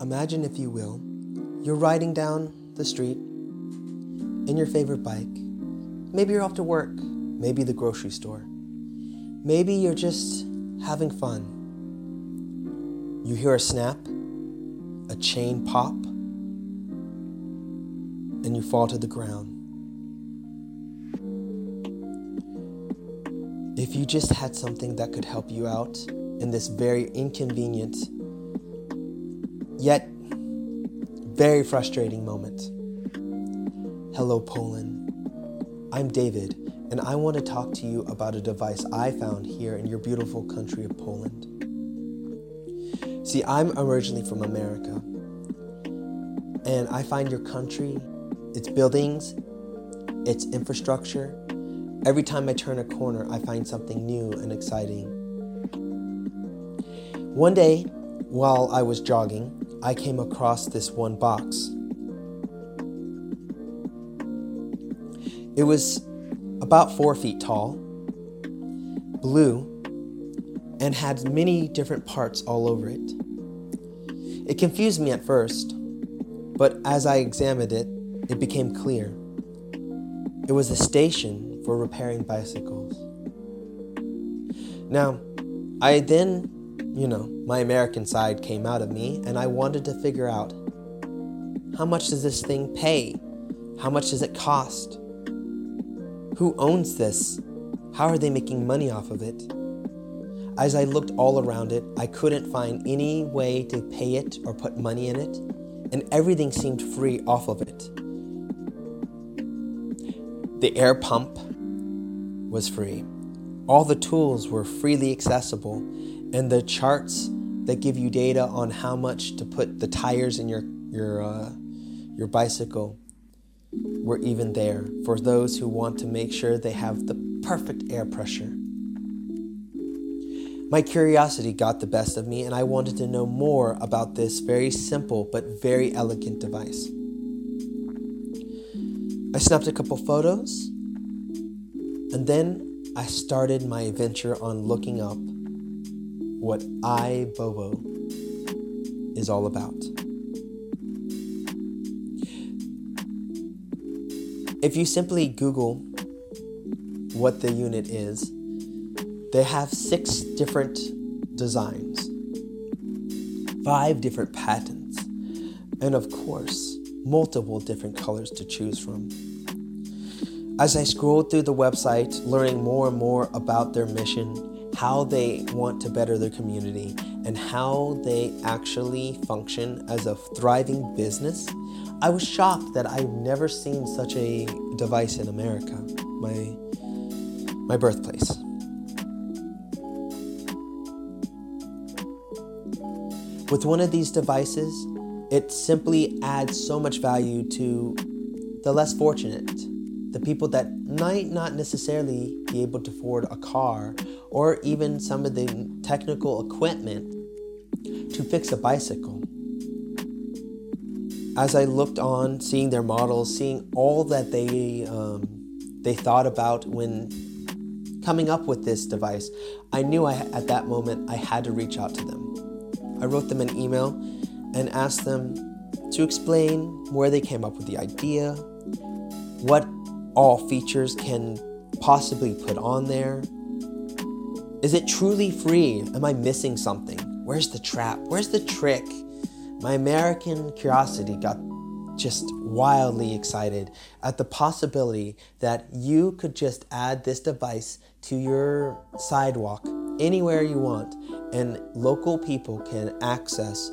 Imagine, if you will, you're riding down the street in your favorite bike. Maybe you're off to work, maybe the grocery store. Maybe you're just having fun. You hear a snap, a chain pop, and you fall to the ground. If you just had something that could help you out in this very inconvenient, yet very frustrating moment. Hello, Poland. I'm David, and I want to talk to you about a device I found here in your beautiful country of Poland. See, I'm originally from America, and I find your country, its buildings, its infrastructure, every time I turn a corner, I find something new and exciting. One day, while I was jogging, I came across this one box. It was about four feet tall, blue, and had many different parts all over it. It confused me at first, but as I examined it, it became clear. It was a station for repairing bicycles. Now, I then, you know, my American side came out of me and I wanted to figure out how much does this thing pay? How much does it cost? Who owns this? How are they making money off of it? As I looked all around it, I couldn't find any way to pay it or put money in it, and everything seemed free off of it. The air pump was free. All the tools were freely accessible, and the charts that give you data on how much to put the tires in your your uh, your bicycle were even there for those who want to make sure they have the perfect air pressure. My curiosity got the best of me, and I wanted to know more about this very simple but very elegant device. I snapped a couple photos, and then I started my adventure on looking up what Ibombo is all about. If you simply Google what the unit is, they have six different designs, five different patents, and of course, multiple different colors to choose from. As I scrolled through the website, learning more and more about their mission, how they want to better their community, and how they actually function as a thriving business, I was shocked that I've never seen such a device in America, my, my birthplace. With one of these devices, it simply adds so much value to the less fortunate, the people that might not necessarily be able to afford a car or even some of the technical equipment to fix a bicycle. As I looked on, seeing their models, seeing all that they um, they thought about when coming up with this device, I knew I, at that moment I had to reach out to them. I wrote them an email and asked them to explain where they came up with the idea, what all features can possibly put on there. Is it truly free? Am I missing something? Where's the trap? Where's the trick? My American curiosity got just wildly excited at the possibility that you could just add this device to your sidewalk anywhere you want and local people can access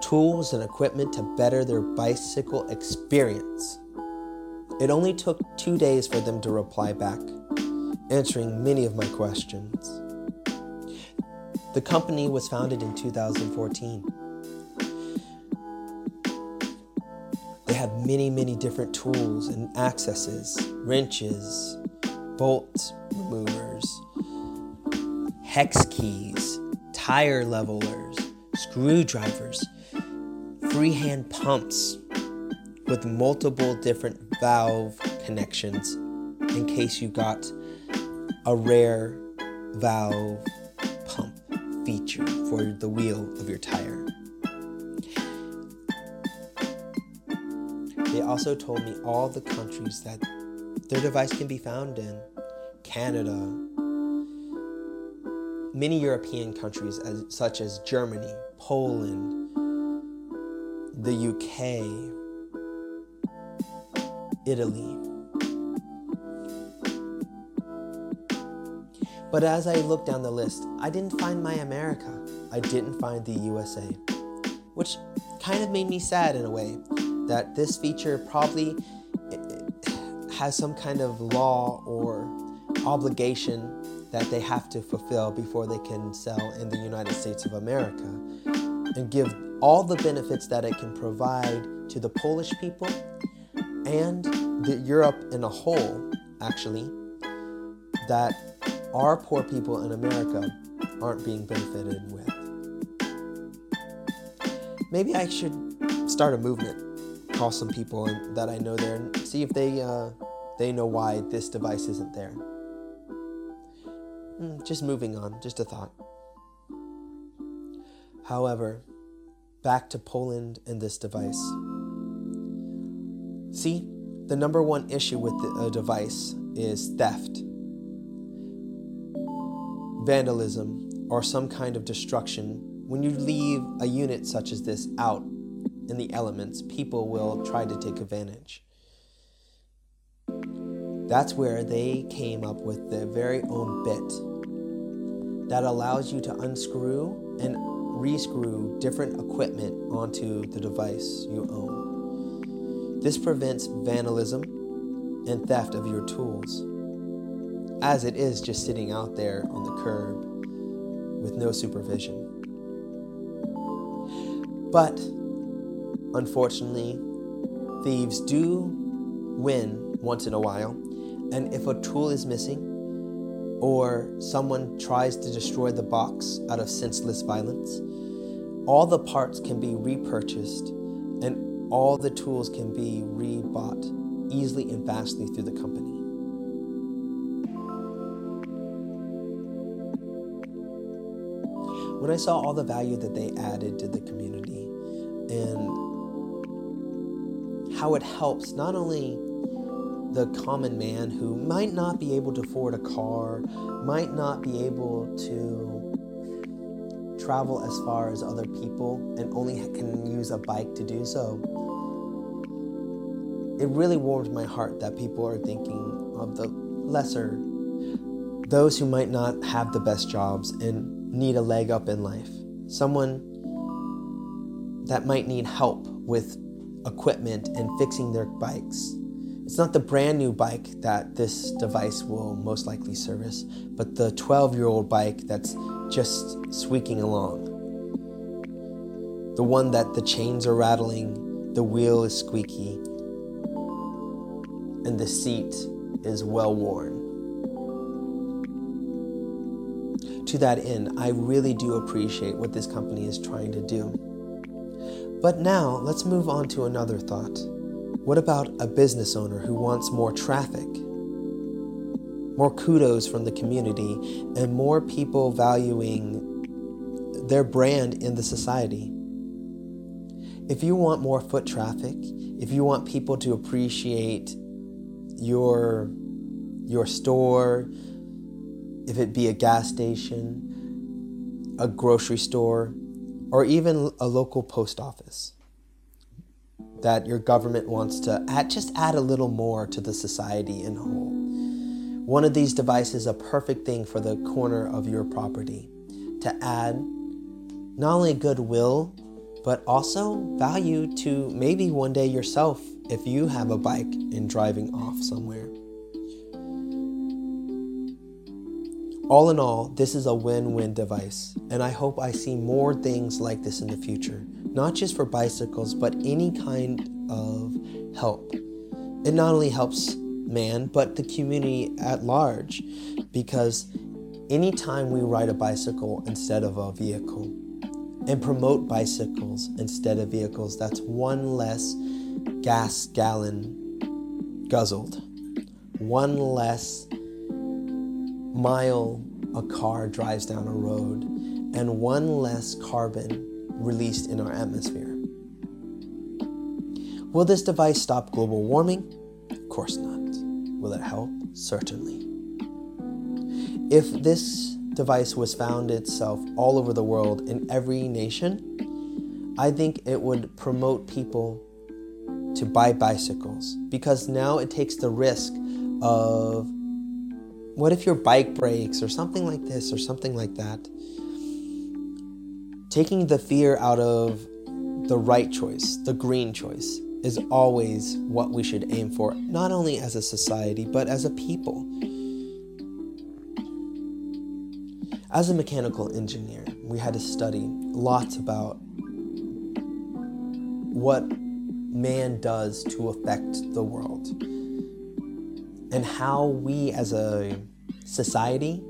tools and equipment to better their bicycle experience. It only took two days for them to reply back, answering many of my questions. The company was founded in 2014. They have many, many different tools and accesses, wrenches, bolt removers, hex keys, tire levelers, screwdrivers, freehand pumps with multiple different valve connections in case you got a rare valve feature for the wheel of your tire. They also told me all the countries that their device can be found in Canada, many European countries as, such as Germany, Poland, the UK, Italy. But as I looked down the list, I didn't find my America. I didn't find the USA, which kind of made me sad in a way that this feature probably eh, has some kind of law or obligation that they have to fulfill before they can sell in the United States of America and give all the benefits that it can provide to the Polish people and the Europe in a whole, actually, that our poor people in America aren't being benefited with. Maybe I should start a movement, call some people that I know there, and see if they uh, they know why this device isn't there. Mm, just moving on, just a thought. However, back to Poland and this device. See, the number one issue with a device is theft, vandalism, or some kind of destruction. When you leave a unit such as this out in the elements, people will try to take advantage. That's where they came up with their very own bit that allows you to unscrew and rescrew different equipment onto the device you own. This prevents vandalism and theft of your tools, as it is just sitting out there on the curb with no supervision. But unfortunately, thieves do win once in a while and if a tool is missing, or someone tries to destroy the box out of senseless violence, all the parts can be repurchased and all the tools can be rebought easily and fastly through the company. When I saw all the value that they added to the community and how it helps not only the common man who might not be able to afford a car, might not be able to travel as far as other people, and only can use a bike to do so. It really warmed my heart that people are thinking of the lesser, those who might not have the best jobs and need a leg up in life. Someone that might need help with equipment and fixing their bikes it's not the brand new bike that this device will most likely service, but the 12 year old bike that's just squeaking along. The one that the chains are rattling, the wheel is squeaky, and the seat is well worn. To that end, I really do appreciate what this company is trying to do. But now, let's move on to another thought. What about a business owner who wants more traffic, more kudos from the community, and more people valuing their brand in the society? If you want more foot traffic, if you want people to appreciate your your store, if it be a gas station, a grocery store, or even a local post office that your government wants to add, just add a little more to the society in whole. One of these devices is a perfect thing for the corner of your property to add not only goodwill, but also value to maybe one day yourself if you have a bike and driving off somewhere. All in all, this is a win win device, and I hope I see more things like this in the future not just for bicycles, but any kind of help. It not only helps man, but the community at large, because anytime we ride a bicycle instead of a vehicle and promote bicycles instead of vehicles, that's one less gas gallon guzzled, one less mile a car drives down a road, and one less carbon released in our atmosphere. Will this device stop global warming? Of course not. Will it help? Certainly. If this device was found itself all over the world in every nation, I think it would promote people to buy bicycles because now it takes the risk of what if your bike breaks or something like this or something like that? Taking the fear out of the right choice, the green choice, is always what we should aim for, not only as a society, but as a people. As a mechanical engineer, we had to study lots about what man does to affect the world and how we as a society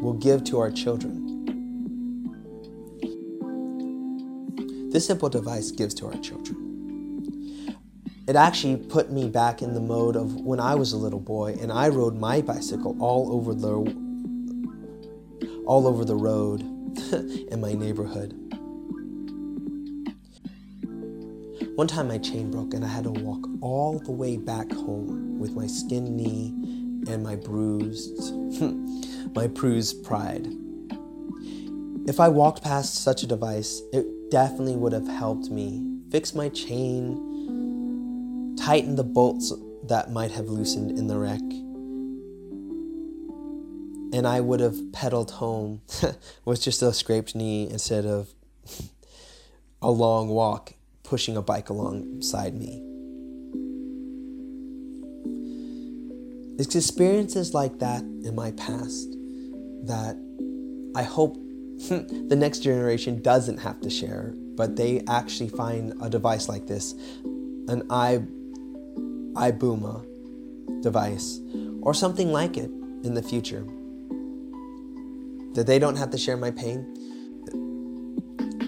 will give to our children. This simple device gives to our children. It actually put me back in the mode of when I was a little boy and I rode my bicycle all over the all over the road in my neighborhood. One time my chain broke and I had to walk all the way back home with my skinned knee and my bruised, my bruised pride. If I walked past such a device, it definitely would have helped me fix my chain, tighten the bolts that might have loosened in the wreck, and I would have pedaled home with just a scraped knee instead of a long walk pushing a bike alongside me. It's experiences like that in my past that I hope the next generation doesn't have to share, but they actually find a device like this, an i Ibombo device, or something like it in the future. That they don't have to share my pain,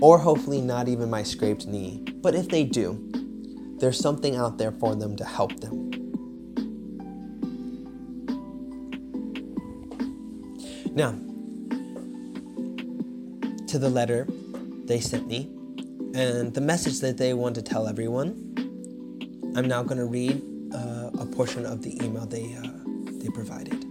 or hopefully not even my scraped knee. But if they do, there's something out there for them to help them. Now, to the letter they sent me and the message that they want to tell everyone, I'm now going to read uh, a portion of the email they, uh, they provided.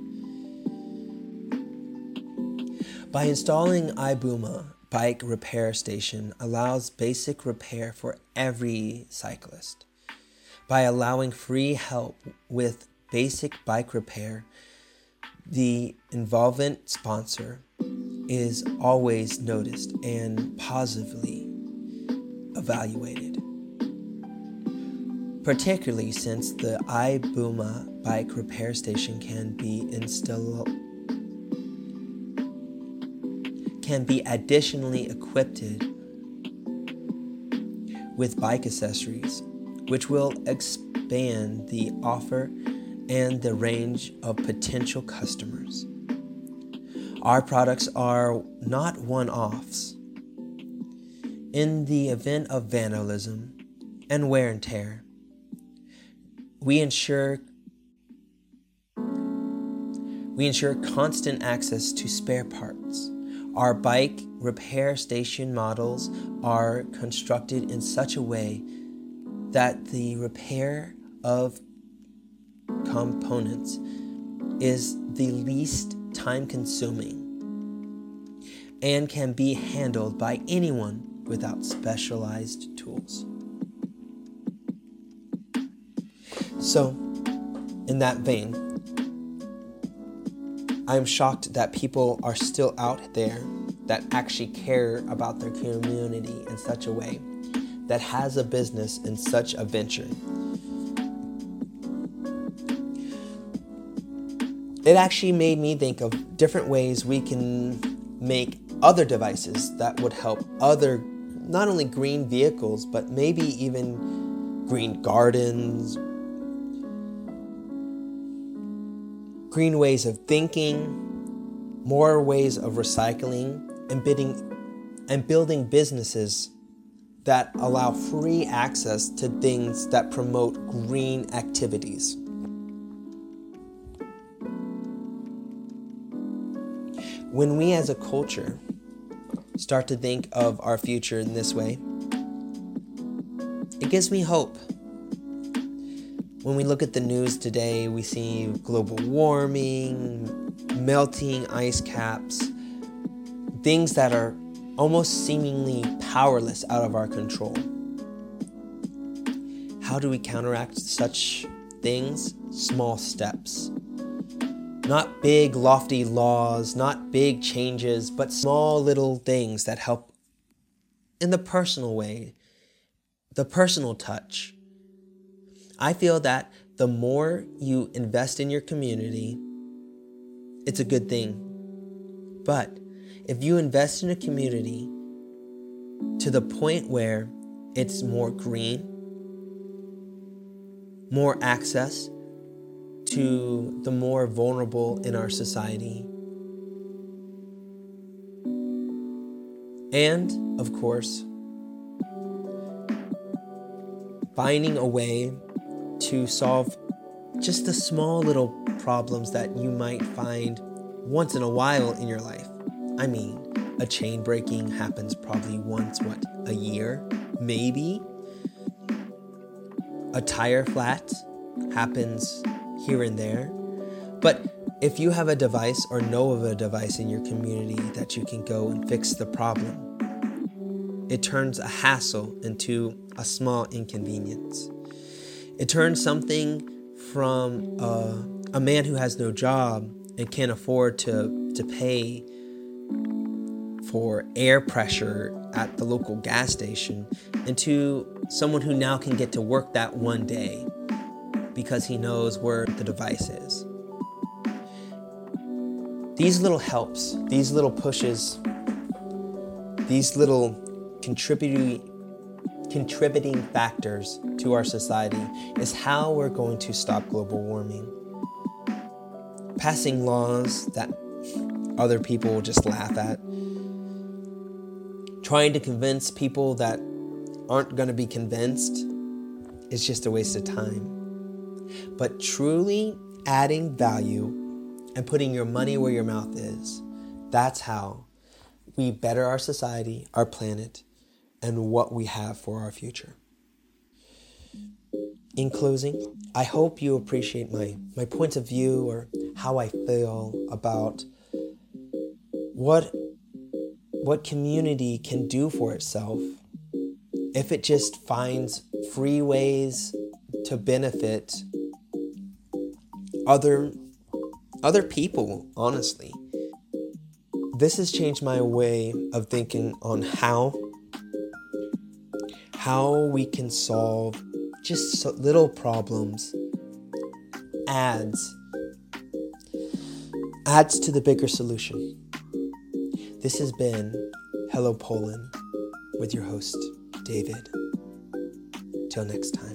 By installing Ibombo bike repair station allows basic repair for every cyclist. By allowing free help with basic bike repair, the involvent sponsor is always noticed and positively evaluated. Particularly since the Ibombo bike repair station can be installed can be additionally equipped with bike accessories, which will expand the offer and the range of potential customers. Our products are not one offs. In the event of vandalism and wear and tear, we ensure we ensure constant access to spare parts our bike repair station models are constructed in such a way that the repair of components is the least time consuming and can be handled by anyone without specialized tools. So, in that vein, I'm shocked that people are still out there that actually care about their community in such a way, that has a business in such a venture. It actually made me think of different ways we can make other devices that would help other, not only green vehicles, but maybe even green gardens, green ways of thinking, more ways of recycling, and bidding and building businesses that allow free access to things that promote green activities. When we as a culture start to think of our future in this way, it gives me hope. When we look at the news today, we see global warming, melting ice caps, things that are almost seemingly powerless out of our control. How do we counteract such things? Small steps. Not big, lofty laws, not big changes, but small little things that help in the personal way, the personal touch. I feel that the more you invest in your community, it's a good thing. But if you invest in a community to the point where it's more green, more access to the more vulnerable in our society, and of course, finding a way to solve just the small little problems that you might find once in a while in your life. I mean, a chain breaking happens probably once, what, a year? Maybe? A tire flat happens here and there. But if you have a device or know of a device in your community that you can go and fix the problem, it turns a hassle into a small inconvenience. It turns something from a, a man who has no job and can't afford to, to pay for air pressure at the local gas station into someone who now can get to work that one day because he knows where the device is. These little helps, these little pushes, these little contributing contributing factors to our society is how we're going to stop global warming. Passing laws that other people will just laugh at. Trying to convince people that aren't going to be convinced is just a waste of time. But truly adding value and putting your money where your mouth is, that's how we better our society, our planet, and what we have for our future. In closing, I hope you appreciate my, my points of view or how I feel about what, what community can do for itself if it just finds free ways to benefit other other people honestly this has changed my way of thinking on how how we can solve just little problems adds adds to the bigger solution. This has been Hello Poland with your host David. Till next time.